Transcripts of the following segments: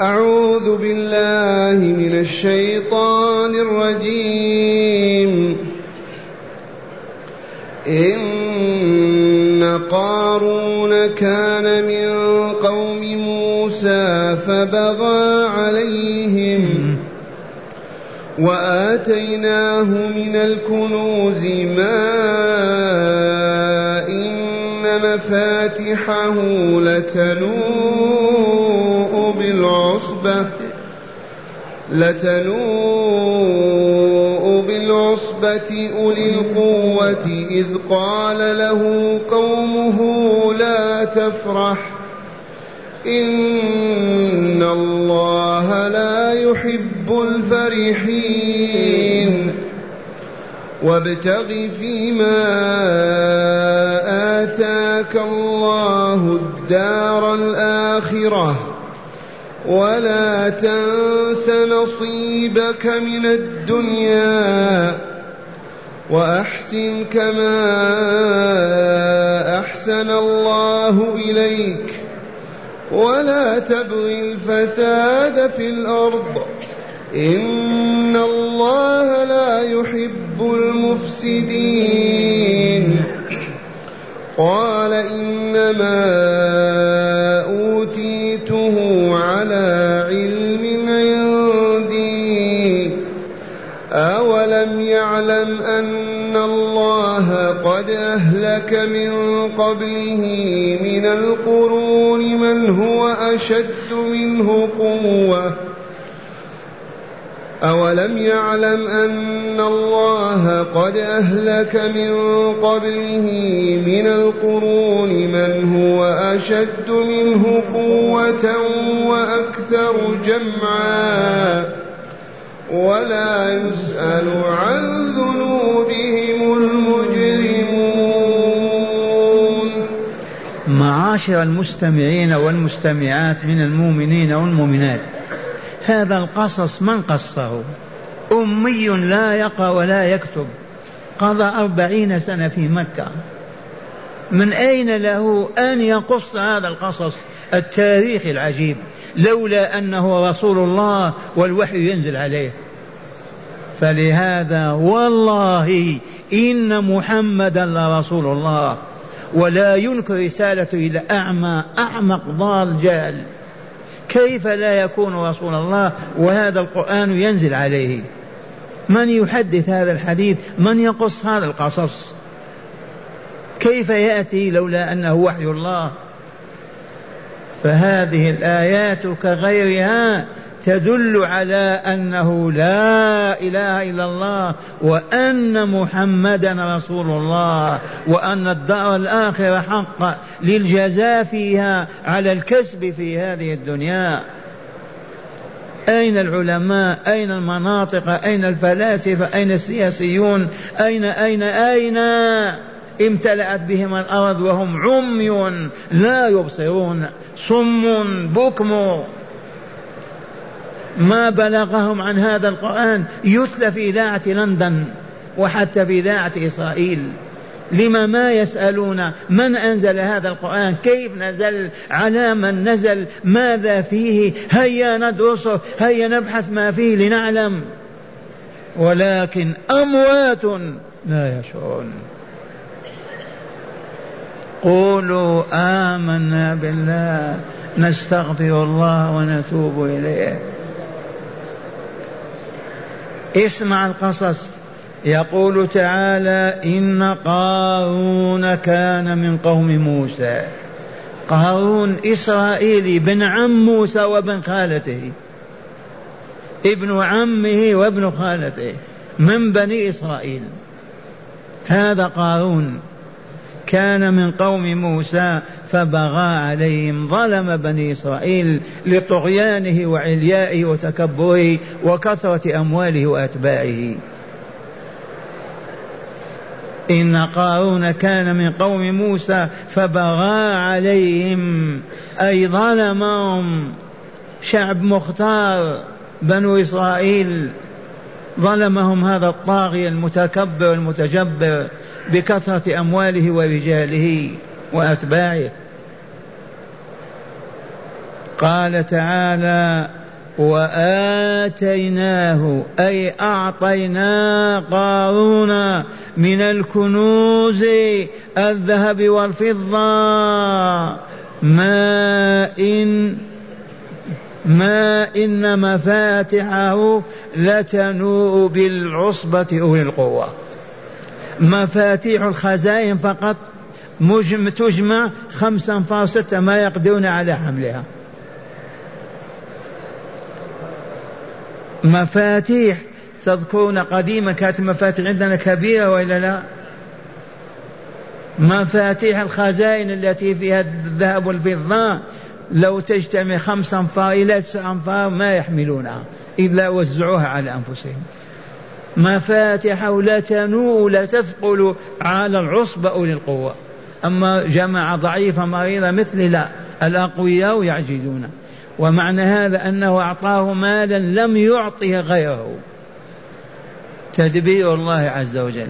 أعوذ بالله من الشيطان الرجيم. إن قارون كان من قوم موسى فبغى عليهم وآتيناه من الكنوز ما إن مفاتحه بالعصبة لتنوء بالعصبة أولي القوة إذ قال له قومه لا تفرح إن الله لا يحب الفرحين وابتغ فيما آتاك الله الدار الآخرة ولا تنس نصيبك من الدنيا وأحسن كما أحسن الله إليك ولا تبغ الفساد في الأرض إن الله لا يحب المفسدين قال إنما أوتيته أولم يعلم أن الله قد أهلك من قبله من القرون من هو أشد منه قوةً. أولم يعلم أن الله قد أهلك من قبله من القرون من هو أشد منه قوة وأكثر جمعا. ولا يسأل عن ذنوبهم المجرمون. معاشر المستمعين والمستمعات من المؤمنين والمؤمنات هذا القصص من قصه؟ أمي لا يقرأ ولا يكتب قضى أربعين سنة في مكة. من أين له أن يقص هذا القصص التاريخي العجيب؟ لولا أنه رسول الله والوحي ينزل عليه. فلهذا والله إن محمدا لرسول الله. ولا ينكر رسالته إلى أعمى أعمق ضال جهل. كيف لا يكون رسول الله وهذا القرآن ينزل عليه؟ من يحدث هذا الحديث؟ من يقص هذا القصص؟ كيف يأتي لولا أنه وحي الله فهذه الآيات كغيرها تدل على أنه لا إله إلا الله وأن محمدا رسول الله وأن الدار الآخرة حق للجزاء فيها على الكسب في هذه الدنيا. أين العلماء؟ أين المناطق؟ أين الفلاسفة؟ أين السياسيون؟ أين أين أين؟ امتلأت بهم الأرض وهم عمي لا يبصرون. صم بكم ما بلغهم عن هذا القرآن يتلى في إذاعة لندن وحتى في إذاعة إسرائيل. لما ما يسألون من أنزل هذا القرآن كيف نزل؟ على من نزل؟ ماذا فيه؟ هيا ندرسه هيا نبحث ما فيه لنعلم. ولكن أموات لا يشعرون. قولوا آمنا بالله نستغفر الله ونتوب إليه. اسمع القصص. يقول تعالى إن قارون كان من قوم موسى. قارون إسرائيلي بن عم موسى وابن خالته. ابن عمه وابن خالته من بني إسرائيل. هذا قارون. كان من قوم موسى فبغى عليهم ظلم بني إسرائيل لطغيانه وعليائه وتكبره وكثرة أمواله وأتباعه. إن قارون كان من قوم موسى فبغى عليهم أي ظلمهم. شعب مختار بنو إسرائيل ظلمهم هذا الطاغية المتكبر المتجبر. بكثرة أمواله ورجاله وأتباعه. قال تعالى وآتيناه أي أعطينا قارون من الكنوز الذهب والفضة. ما إن ما إن مفاتحه لتنوء بالعصبة أولي القوة. مفاتيح الخزائن فقط مجم تجمع خمسة أنفار ستة ما يقدرون على حملها. مفاتيح تذكرون قديما كانت المفاتيح عندنا كبيرة وإلا لا؟ مفاتيح الخزائن التي فيها الذهب والفضة لو تجتمع خمس أنفار إلى تسع أنفار ما يحملونها إلا وزعوها على أنفسهم. مفاتحه لا تنوء لا تثقل على العصبة أولي القوة أما جماعة ضعيفة مريضة مثل لا الأقوياء يعجزون. ومعنى هذا أنه أعطاه مالا لم يعطه غيره. تدبير الله عز وجل.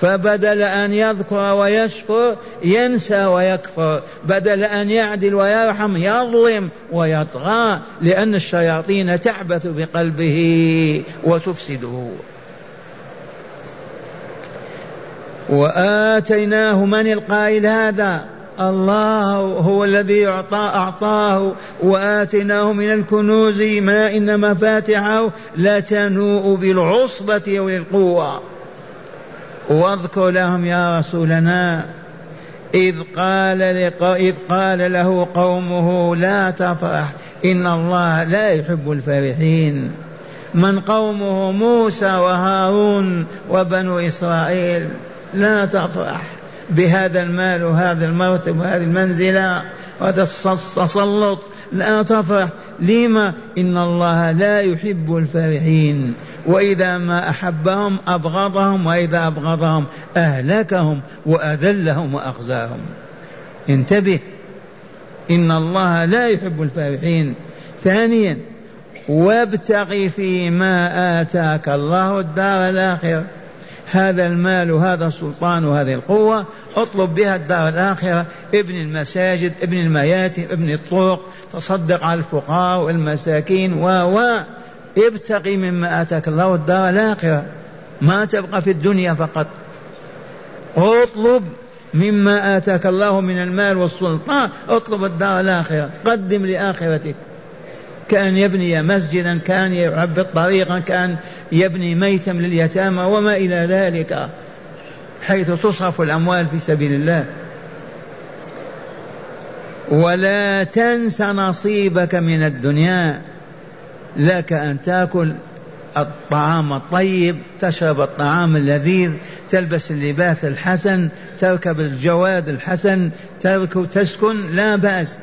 فبدل أن يذكر ويشكر ينسى ويكفر. بدل أن يعدل ويرحم يظلم ويطغى لأن الشياطين تعبث بقلبه وتفسده. وآتيناه من القائل هذا؟ الله هو الذي أعطى أعطاه. وآتيناه من الكنوز ما إن مفاتحه لتنوء بالعصبة وللقوة واذكر لهم يا رسولنا إذ قال لق... إذ قال له قومه لا تفرح إن الله لا يحب الفرحين. من قومه موسى وهارون وبنو إسرائيل؟ لا تفرح بهذا المال وهذا المرتب وهذه المنزلة وهذا التسلط لا تفرح. لما؟ إن الله لا يحب الفرحين. وإذا ما أحبهم أبغضهم وإذا أبغضهم أهلكهم وأذلهم وأخزاهم. انتبه. إن الله لا يحب الفرحين. ثانيا وابتغ فيما آتاك الله الدار الآخرة. هذا المال وهذا السلطان وهذه القوة اطلب بها الدار الآخرة. ابن المساجد ابن المياتم ابن الطرق تصدق على الفقراء والمساكين و و ابتغي مما آتاك الله الدار الآخرة. ما تبقى في الدنيا فقط. اطلب مما آتاك الله من المال والسلطان. اطلب الدار الآخرة. قدم لآخرتك. كان يبني مسجدا كان يعبد طريقا كان يبني ميتما لليتامى وما إلى ذلك حيث تصرف الأموال في سبيل الله. ولا تنس نصيبك من الدنيا لك أن تأكل الطعام الطيب تشرب الطعام اللذيذ تلبس اللباس الحسن تركب الجواد الحسن تركب تسكن لا بأس.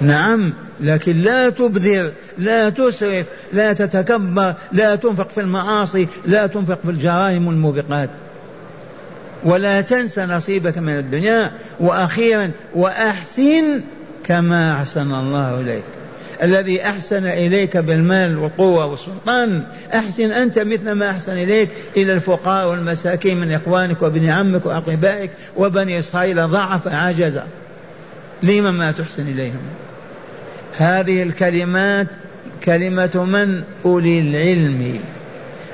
نعم لكن لا تبذر لا تسرف لا تتكبر لا تنفق في المعاصي لا تنفق في الجرائم الموبقات. ولا تنس نصيبك من الدنيا وأخيرا وأحسن كما أحسن الله إليك. الذي أحسن إليك بالمال والقوة والسلطان أحسن أنت مثل ما أحسن إليك إلى الفقراء والمساكين من إخوانك وابن عمك وأقربائك وبني إسرائيل ضعف عجز لما ما تحسن إليهم؟ هذه الكلمات كلمة من أولي العلم.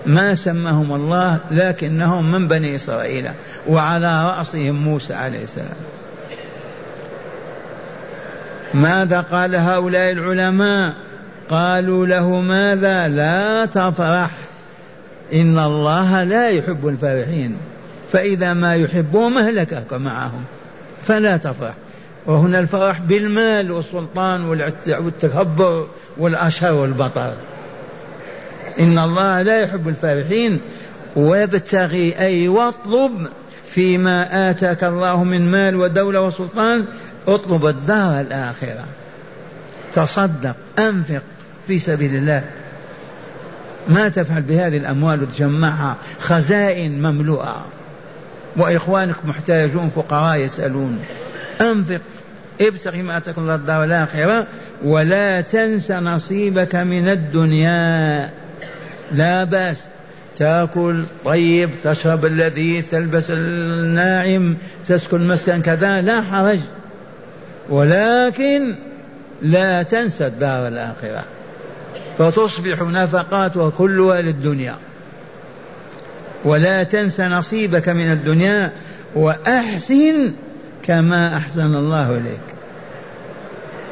ما سماهم الله لكنهم من بني إسرائيل وعلى رأسهم موسى عليه السلام. ماذا قال هؤلاء العلماء؟ قالوا له ماذا؟ لا تفرح. إن الله لا يحب الفرحين. فإذا ما يحبهم أهلكك معهم. فلا تفرح. وهنا الفرح بالمال والسلطان والتكبر والأشر والبطر إن الله لا يحب الفرحين وابتغي أي واطلب فيما آتاك الله من مال ودولة وسلطان اطلب الدار الآخرة. تصدق أنفق في سبيل الله. ما تفعل بهذه الأموال وتجمعها خزائن مملوءة. وإخوانك محتاجون فقراء يسألون. أنفق. ابتغ ما اتاك الله الدار الآخرة ولا تنس نصيبك من الدنيا. لا بأس. تأكل طيب تشرب اللذيذ تلبس الناعم تسكن مسكن كذا لا حرج. ولكن لا تنسى الدار الآخرة. فتصبح نفقاتها كلها للدنيا ولا تنس نصيبك من الدنيا وأحسن كما أحسن الله إليك.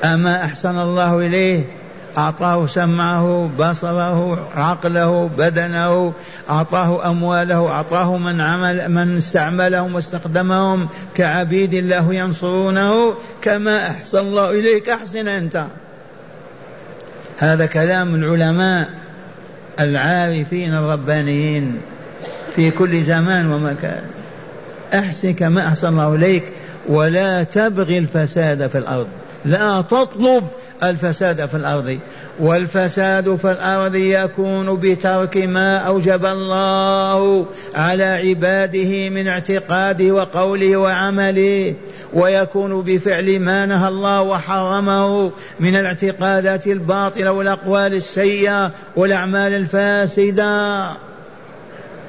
أما أحسن الله إليه؟ أعطاه سمعه بصره عقله بدنه أعطاه أمواله أعطاه من عمل من استعملهم واستخدمهم كعبيد الله ينصرونه. كما أحسن الله إليك أحسن أنت. هذا كلام العلماء العارفين الربانيين في كل زمان ومكان. أحسن كما أحسن الله إليك ولا تبغي الفساد في الأرض. لا تطلب الفساد في الأرض والفساد في الأرض يكون بترك ما أوجب الله على عباده من اعتقاده وقوله وعمله ويكون بفعل ما نهى الله وحرمه من الاعتقادات الباطلة والأقوال السيئة والأعمال الفاسدة.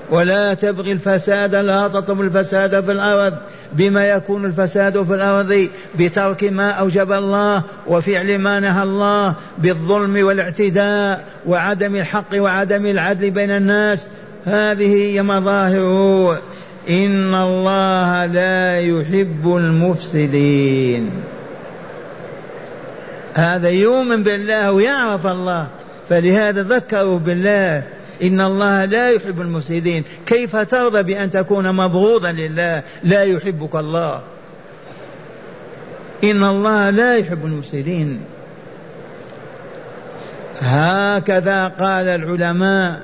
ولا تبغي الفساد لا تطلب الفساد في الأرض. بما يكون الفساد في الأرض بترك ما أوجب الله وفعل ما نهى الله بالظلم والاعتداء وعدم الحق وعدم العدل بين الناس. هذه هي مظاهره إن الله لا يحب المفسدين. هذا يؤمن بالله ويعرف الله فلهذا ذكروا بالله إن الله لا يحب المفسدين. كيف ترضى بأن تكون مبغوضا لله؟ لا يحبك الله. إن الله لا يحب المفسدين. هكذا قال العلماء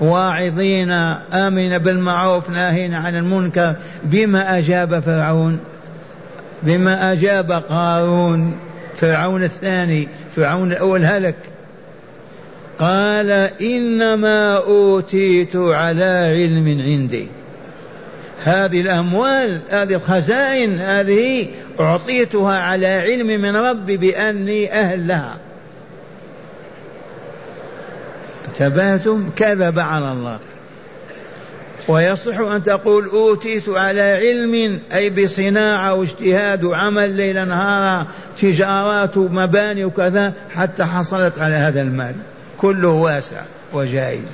واعظين آمن بالمعروف ناهين عن المنكر. بما أجاب فرعون؟ بما أجاب قارون. فرعون الثاني. فرعون الأول هلك. قال إنما أوتيت على علم عندي. هذه الأموال هذه الخزائن هذه أعطيتها على علم من ربي بأني أهل لها. انتبهتم؟ كذب على الله. ويصح أن تقول أوتيت على علم أي بصناعة واجتهاد وعمل ليلا نهارا تجارات ومباني وكذا حتى حصلت على هذا المال. كله واسع وجائز.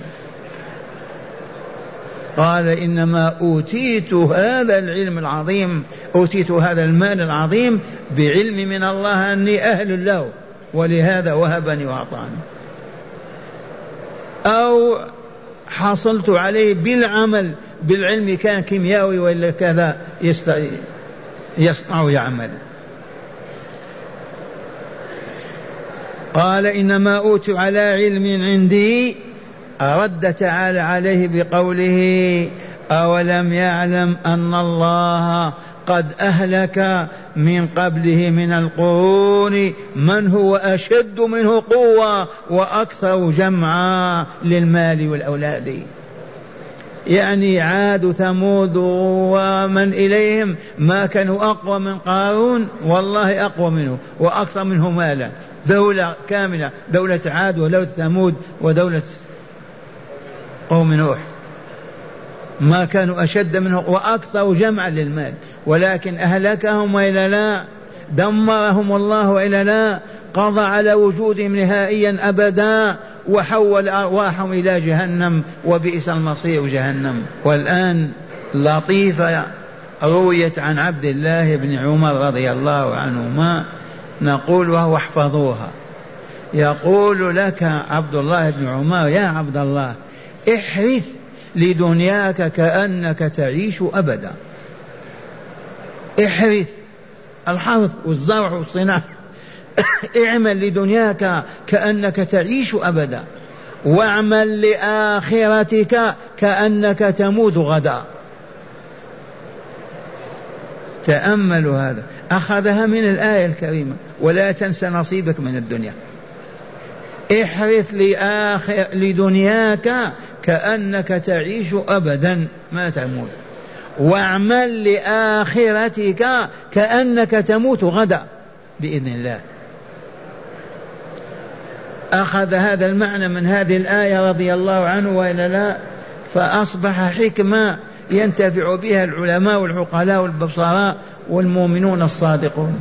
قال إنما أوتيت هذا العلم العظيم أوتيت هذا المال العظيم بعلم من الله أني أهل له ولهذا وهبني وأعطاني. أو حصلت عليه بالعمل بالعلم كان كيميائي ولا كذا يصنع يعمل قال إنما أوت على علم عندي رد تعالى عليه بقوله أولم يعلم أن الله قد أهلك من قبله من القرون؟ من هو أشد منه قوة وأكثر جمعا للمال والأولاد؟ يعني عاد ثمود ومن إليهم ما كانوا أقوى من قارون والله أقوى منه وأكثر منه مالا. دولة كاملة دولة عاد ودولة ثمود ودولة قوم نوح. ما كانوا أشد منه وأكثر جمعا للمال. ولكن أهلكهم وإلا لا دمرهم الله وإلا لا قضى على وجودهم نهائيا أبدا وحول أرواحهم إلى جهنم وبئس المصير جهنم. والآن لطيفة رويت عن عبد الله بن عمر رضي الله عنهما نقول وهو احفظوها. يقول لك عبد الله بن عمر يا عبد الله احرث لدنياك كأنك تعيش أبدا. احرث. الحرث والزرع والصناعة. اعمل لدنياك كأنك تعيش أبدا. واعمل لآخرتك كأنك تموت غدا. تأملوا هذا. أخذها من الآية الكريمة. ولا تنس نصيبك من الدنيا. احرث لآخر لدنياك كأنك تعيش أبدا ما تموت. واعمل لآخرتك كأنك تموت غدا بإذن الله. أخذ هذا المعنى من هذه الآية رضي الله عنه وإلا لا؟ فأصبح حكمة ينتفع بها العلماء والعقلاء والبصراء والمؤمنون الصادقون.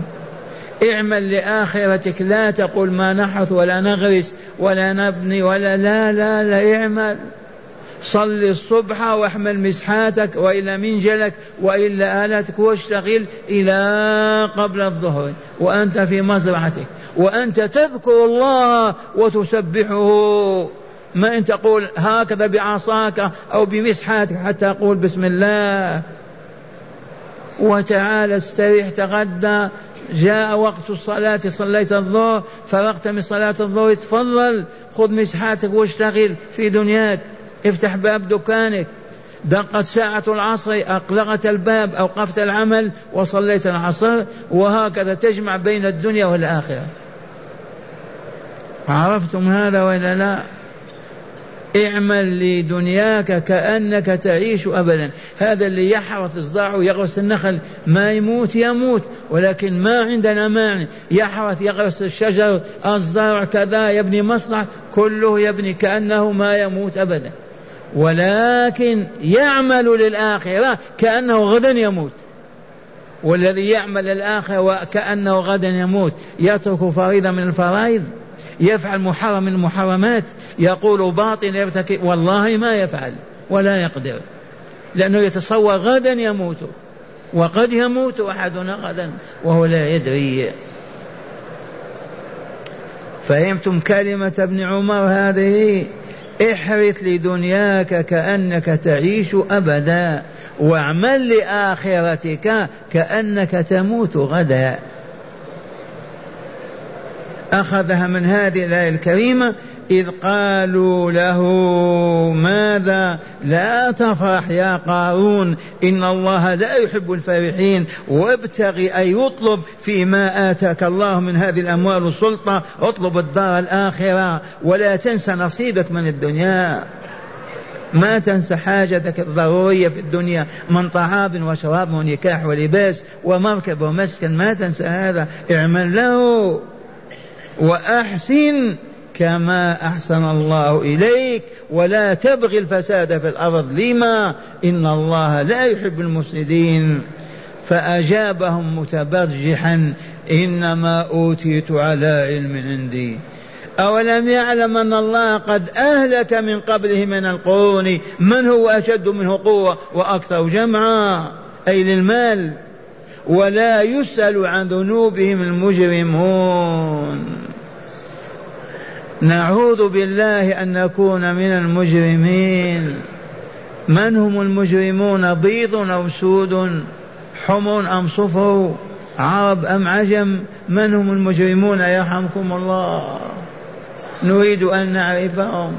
اعمل لآخرتك لا تقول ما نحث ولا نغرس ولا نبني ولا لا لا لا اعمل. صل الصبح واحمل مسحاتك وإلا منجلك وإلا آلاتك واشتغل إلى قبل الظهر وأنت في مزرعتك وأنت تذكر الله وتسبحه. ما أن تقول هكذا بعصاك أو بمسحاتك حتى أقول بسم الله. وتعالى استريح تغدى جاء وقت الصلاة صليت الظهر فرغت من صلاة الظهر تفضل خذ مسحاتك واشتغل في دنياك افتح باب دكانك. دقت ساعة العصر أقلقت الباب أوقفت العمل وصليت العصر وهكذا تجمع بين الدنيا والآخرة. عرفتم هذا ولا لا؟ اعمل لدنياك كأنك تعيش أبدا. هذا اللي يحرث الزرع ويغرس النخل. ما يموت يموت ولكن ما عندنا مانع. يحرث يغرس الشجر الزرع كذا يبني مصنع كله يبني كأنه ما يموت أبدا. ولكن يعمل للآخرة كأنه غدا يموت. والذي يعمل للآخرة وكأنه غدا يموت. يترك فريضة من الفرائض. يفعل محرم من المحرمات يقول باطل يرتكب والله ما يفعل ولا يقدر لأنه يتصور غدا يموت وقد يموت أحدنا غدا وهو لا يدري. فهمتم كلمة ابن عمر هذه؟ احرث لدنياك كأنك تعيش أبدا واعمل لآخرتك كأنك تموت غدا. أخذها من هذه الآية الكريمة إذ قالوا له ماذا؟ لا تفرح يا قارون إن الله لا يحب الفرحين وابتغي أي يطلب فيما آتاك الله من هذه الأموال والسلطة اطلب الدار الآخرة ولا تنسى نصيبك من الدنيا. ما تنسى حاجتك الضرورية في الدنيا من طعام وشراب ونكاح ولباس ومركب ومسكن ما تنسى هذا اعمل له. وأحسن كما أحسن الله إليك ولا تبغي الفساد في الأرض. لما؟ إن الله لا يحب المفسدين. فأجابهم متبرجحا إنما أوتيت على علم عندي. أولم يعلم أن الله قد أهلك من قبله من القرون؟ من هو أشد منه قوة وأكثر جمعا؟ أي للمال. ولا يسأل عن ذنوبهم المجرمون. نعوذ بالله أن نكون من المجرمين. من هم المجرمون؟ بيض أو سود؟ حمر أم صفر؟ عرب أم عجم؟ من هم المجرمون يرحمكم الله؟ نريد أن نعرفهم.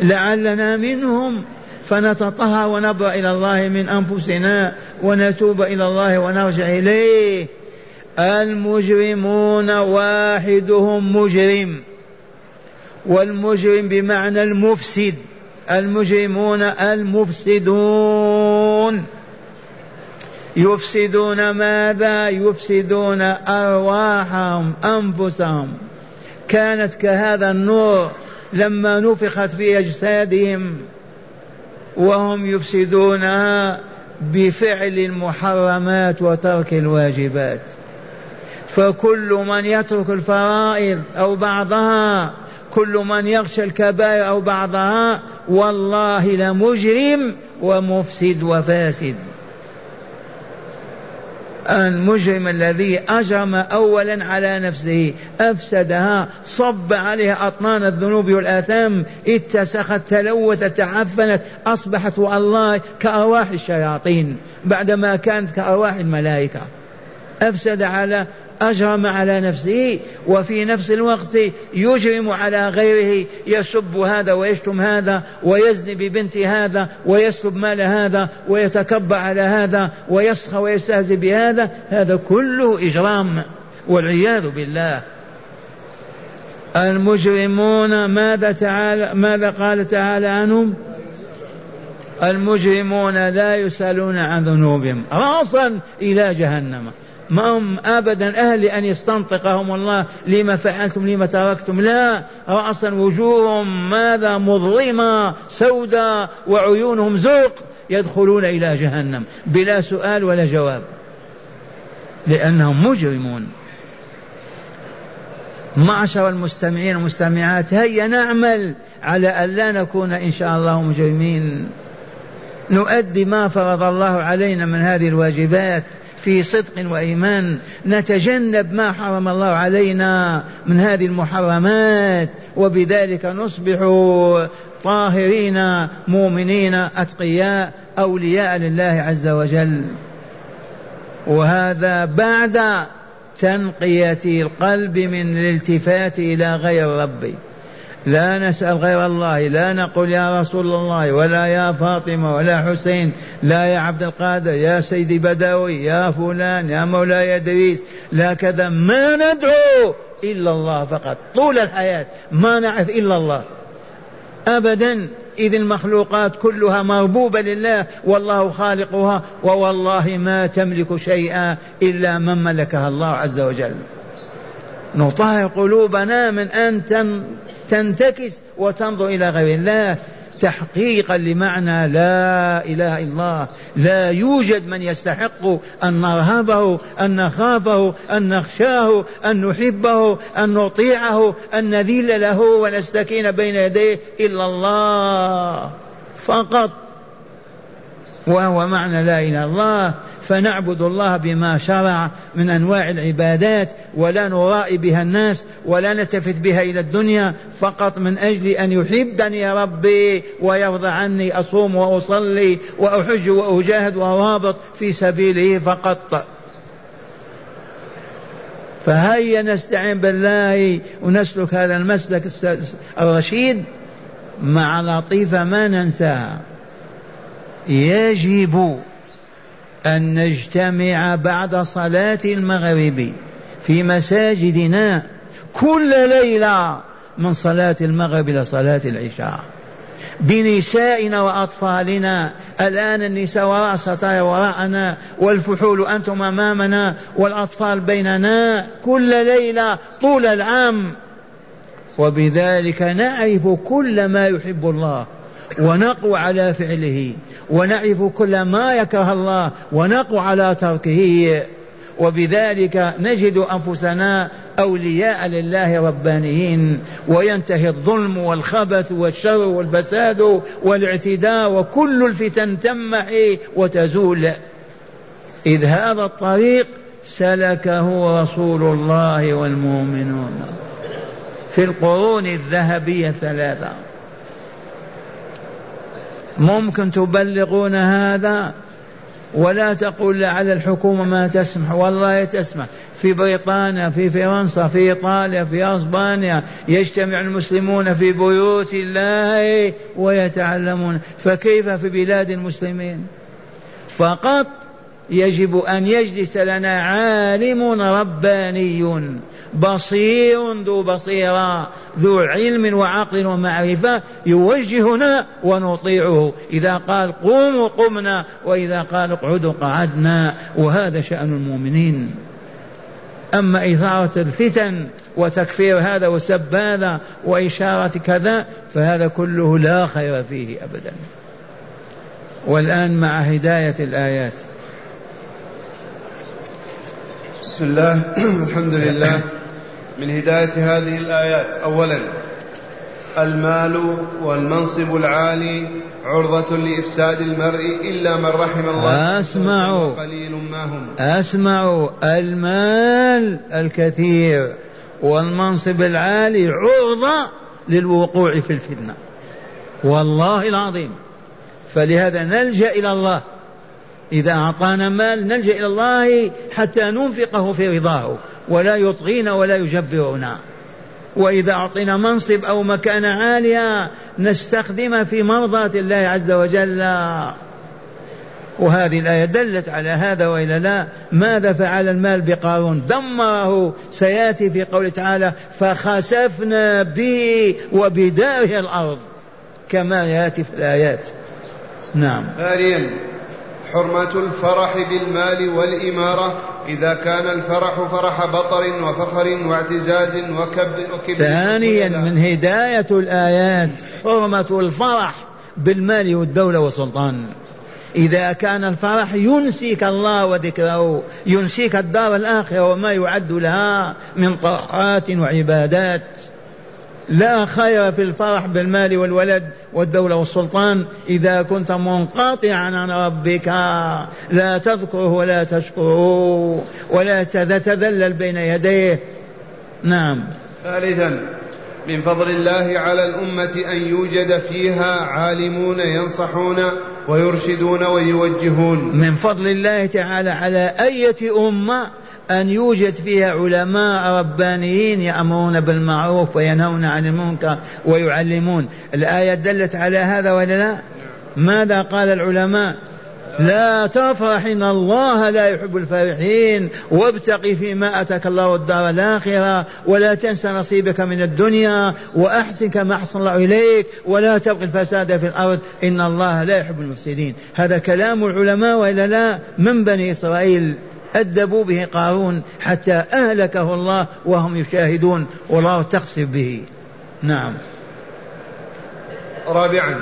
لعلنا منهم. فنتطهر ونبرأ إلى الله من أنفسنا ونتوب إلى الله ونرجع إليه. المجرمون واحدهم مجرم. والمجرم بمعنى المفسد المجرمون المفسدون. يفسدون ماذا؟ يفسدون أرواحهم أنفسهم. كانت كهذا النور لما نفخت في أجسادهم وهم يفسدونها بفعل المحرمات وترك الواجبات. فكل من يترك الفرائض أو بعضها كل من يغشى الكبائر أو بعضها والله لمجرم ومفسد وفاسد. المجرم الذي أجرم أولا على نفسه أفسدها صب عليها أطنان الذنوب والآثام اتسخت تلوثت تعفنت أصبحت والله كأرواح الشياطين بعدما كانت كأرواح الملائكة. أفسد على أجرم على نفسه وفي نفس الوقت يجرم على غيره يسب هذا ويشتم هذا ويزني ببنت هذا ويسلب مال هذا ويتكبر على هذا ويسخى ويستهزئ بهذا هذا كله إجرام والعياذ بالله. المجرمون ماذا تعالى ماذا قال تعالى عنهم؟ المجرمون لا يسألون عن ذنوبهم راسا إلى جهنم. ما هم أبدا أهل أن يستنطقهم الله لما فعلتم لما تركتم. لا رأسا وجوههم ماذا مظلمة سوداء وعيونهم زرق يدخلون إلى جهنم. بلا سؤال ولا جواب. لأنهم مجرمون. معشر المستمعين والمستمعات هيا نعمل على أن لا نكون إن شاء الله مجرمين. نؤدي ما فرض الله علينا من هذه الواجبات. في صدق وإيمان نتجنب ما حرم الله علينا من هذه المحرمات وبذلك نصبح طاهرين مؤمنين أتقياء أولياء لله عز وجل. وهذا بعد تنقية القلب من الالتفات إلى غير ربي. لا نسأل غير الله لا نقول يا رسول الله ولا يا فاطمة ولا حسين لا يا عبد القادر يا سيدي بدوي يا فلان يا مولاي إدريس لا كذا ما ندعو إلا الله فقط. طول الحياة ما نعرف إلا الله. أبدا إذ المخلوقات كلها مربوبة لله والله خالقها ووالله ما تملك شيئا إلا من ملكها الله عز وجل. نطهر قلوبنا من أن تنتكس وتنظر إلى غير الله. تحقيقا لمعنى لا إله إلا الله. لا يوجد من يستحق أن نرهبه أن نخافه أن نخشاه أن نحبه أن نطيعه أن نذل له ونستكين بين يديه إلا الله فقط. وهو معنى لا إله إلا الله. فنعبد الله بما شرع من أنواع العبادات ولا نرائي بها الناس ولا نلتفت بها إلى الدنيا فقط من أجل أن يحبني ربي ويرضى عني أصوم وأصلي وأحج وأجاهد وأرابط في سبيله فقط. فهيا نستعين بالله ونسلك هذا المسلك الرشيد مع لطيفة ما ننساها. يجب أن نجتمع بعد صلاة المغرب في مساجدنا كل ليلة من صلاة المغرب إلى صلاة العشاء. بنسائنا وأطفالنا الآن النساء وراء ستايا وراءنا والفحول أنتم أمامنا والأطفال بيننا كل ليلة طول العام. وبذلك نعرف كل ما يحب الله ونقوى على فعله. ونعرف كل ما يكره الله ونقوى على تركه. وبذلك نجد أنفسنا أولياء لله ربانيين وينتهي الظلم والخبث والشر والفساد والاعتداء وكل الفتن تمحي وتزول. إذ هذا الطريق سلكه رسول الله والمؤمنون. في القرون الذهبية الثلاثة. ممكن تبلغون هذا ولا تقول لعل الحكومة ما تسمح. والله تسمح. في بريطانيا في فرنسا في إيطاليا في أسبانيا يجتمع المسلمون في بيوت الله ويتعلمون. فكيف في بلاد المسلمين؟ فقط يجب أن يجلس لنا عالم رباني بصير ذو بصيرة ذو علم وعقل ومعرفة يوجهنا ونطيعه. إذا قال قوموا قمنا وإذا قال اقعدوا قعدنا وهذا شأن المؤمنين. أما إثارة الفتن وتكفير هذا وسب هذا وإشارة كذا فهذا كله لا خير فيه أبدا. والآن مع هداية الآيات. بسم الله. الحمد لله. من هداية هذه الآيات. أولا المال والمنصب العالي عرضة لإفساد المرء إلا من رحم الله. أسمعوا. قليل ما هم. أسمعوا. المال الكثير والمنصب العالي عرضة للوقوع في الفتنة. والله العظيم. فلهذا نلجأ إلى الله. إذا أعطانا مال نلجأ إلى الله حتى ننفقه في رضاه. ولا يطغينا ولا يجبرنا. وإذا أعطينا منصب أو مكانة عالية نستخدمه في مرضاة الله عز وجل. وهذه الآية دلت على هذا وإلا لا. ماذا فعل المال بقارون؟ دمره. سيأتي في قوله تعالى فخسفنا به وبداره الأرض. كما يأتي في الآيات. نعم. حرمة الفرح بالمال والإمارة. إذا كان الفرح فرح بطر وفخر واعتزاز وكبر وكبر. ثانيا من هداية الآيات حرمة الفرح بالمال والدولة والسلطان. إذا كان الفرح ينسيك الله وذكره ينسيك الدار الآخرة وما يعد لها من طاعات وعبادات. لا خير في الفرح بالمال والولد والدولة والسلطان إذا كنت منقطعا عن ربك. لا تذكره ولا تشكره ولا تتذلل بين يديه. نعم. ثالثا من فضل الله على الأمة أن يوجد فيها عالمون ينصحون ويرشدون ويوجهون. من فضل الله تعالى على أية أمة أن يوجد فيها علماء ربانيين يأمرون بالمعروف وينهون عن المنكر ويعلمون. الآية دلت على هذا ولا لا؟ ماذا قال العلماء؟ لا تفرح إن الله لا يحب الفرحين وابتغ فيما أتاك الله الدار الآخرة ولا تنس نصيبك من الدنيا وأحسن كما أحسن الله إليك ولا تبغي الفساد في الأرض. إن الله لا يحب المفسدين. هذا كلام العلماء وإلا لا؟ من بني إسرائيل. أدبوا به قارون حتى أهلكه الله وهم يشاهدون والله تقصف به. نعم. رابعا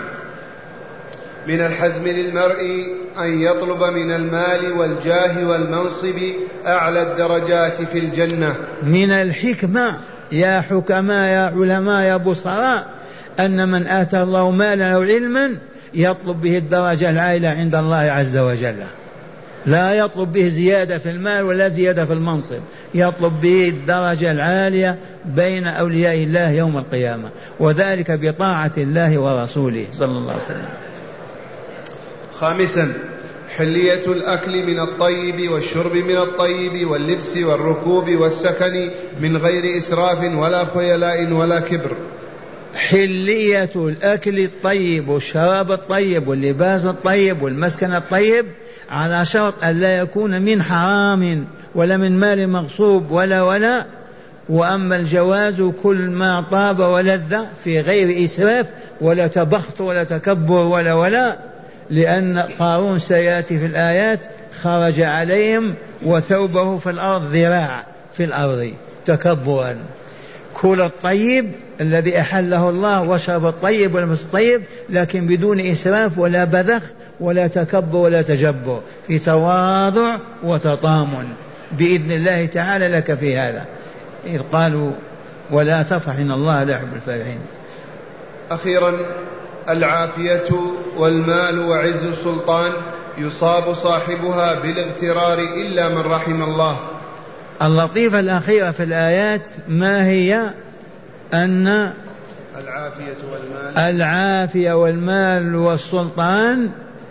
من الحزم للمرء أن يطلب من المال والجاه والمنصب أعلى الدرجات في الجنة. من الحكمة يا حكماء يا علماء يا بصراء أن من آتى الله مالا أو علما يطلب به الدرجة العالية عند الله عز وجل. لا يطلب به زيادة في المال ولا زيادة في المنصب. يطلب به الدرجة العالية بين أولياء الله يوم القيامة وذلك بطاعة الله ورسوله صلى الله عليه وسلم. خامسا حلية الأكل من الطيب والشرب من الطيب واللبس والركوب والسكن من غير إسراف ولا خيلاء ولا كبر. حلية الأكل الطيب والشراب الطيب واللباس الطيب والمسكن الطيب على شرط أن لا يكون من حرام ولا من مال مغصوب ولا ولا. وأما الجواز كل ما طاب ولذ في غير إسراف ولا تبخت ولا تكبر ولا ولا لأن قارون سيأتي في الآيات خرج عليهم وثوبه في الأرض ذراع في الأرض تكبرا. كل الطيب الذي أحله الله وشرب الطيب والمس الطيب لكن بدون إسراف ولا بذخ ولا تكبر ولا تجبر في تواضع وتطامن. بإذن الله تعالى لك في هذا. إذ قالوا ولا تفرح إن الله لا يحب الفرحين. أخيرا العافية والمال وعز السلطان يصاب صاحبها بالاغترار إلا من رحم الله. اللطيفة الأخيرة في الآيات ما هي؟ أن العافية والمال. العافية والمال والسلطان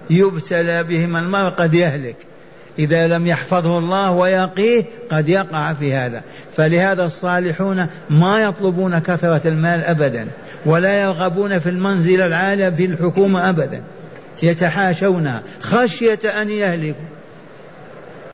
يبتلى بهما المرء قد يهلك. إذا لم يحفظه الله ويقيه قد يقع في هذا. فلهذا الصالحون ما يطلبون كثرة المال أبدا ولا يرغبون في المنزل العالي في الحكومة أبدا. يتحاشونها. خشية أن يهلكوا.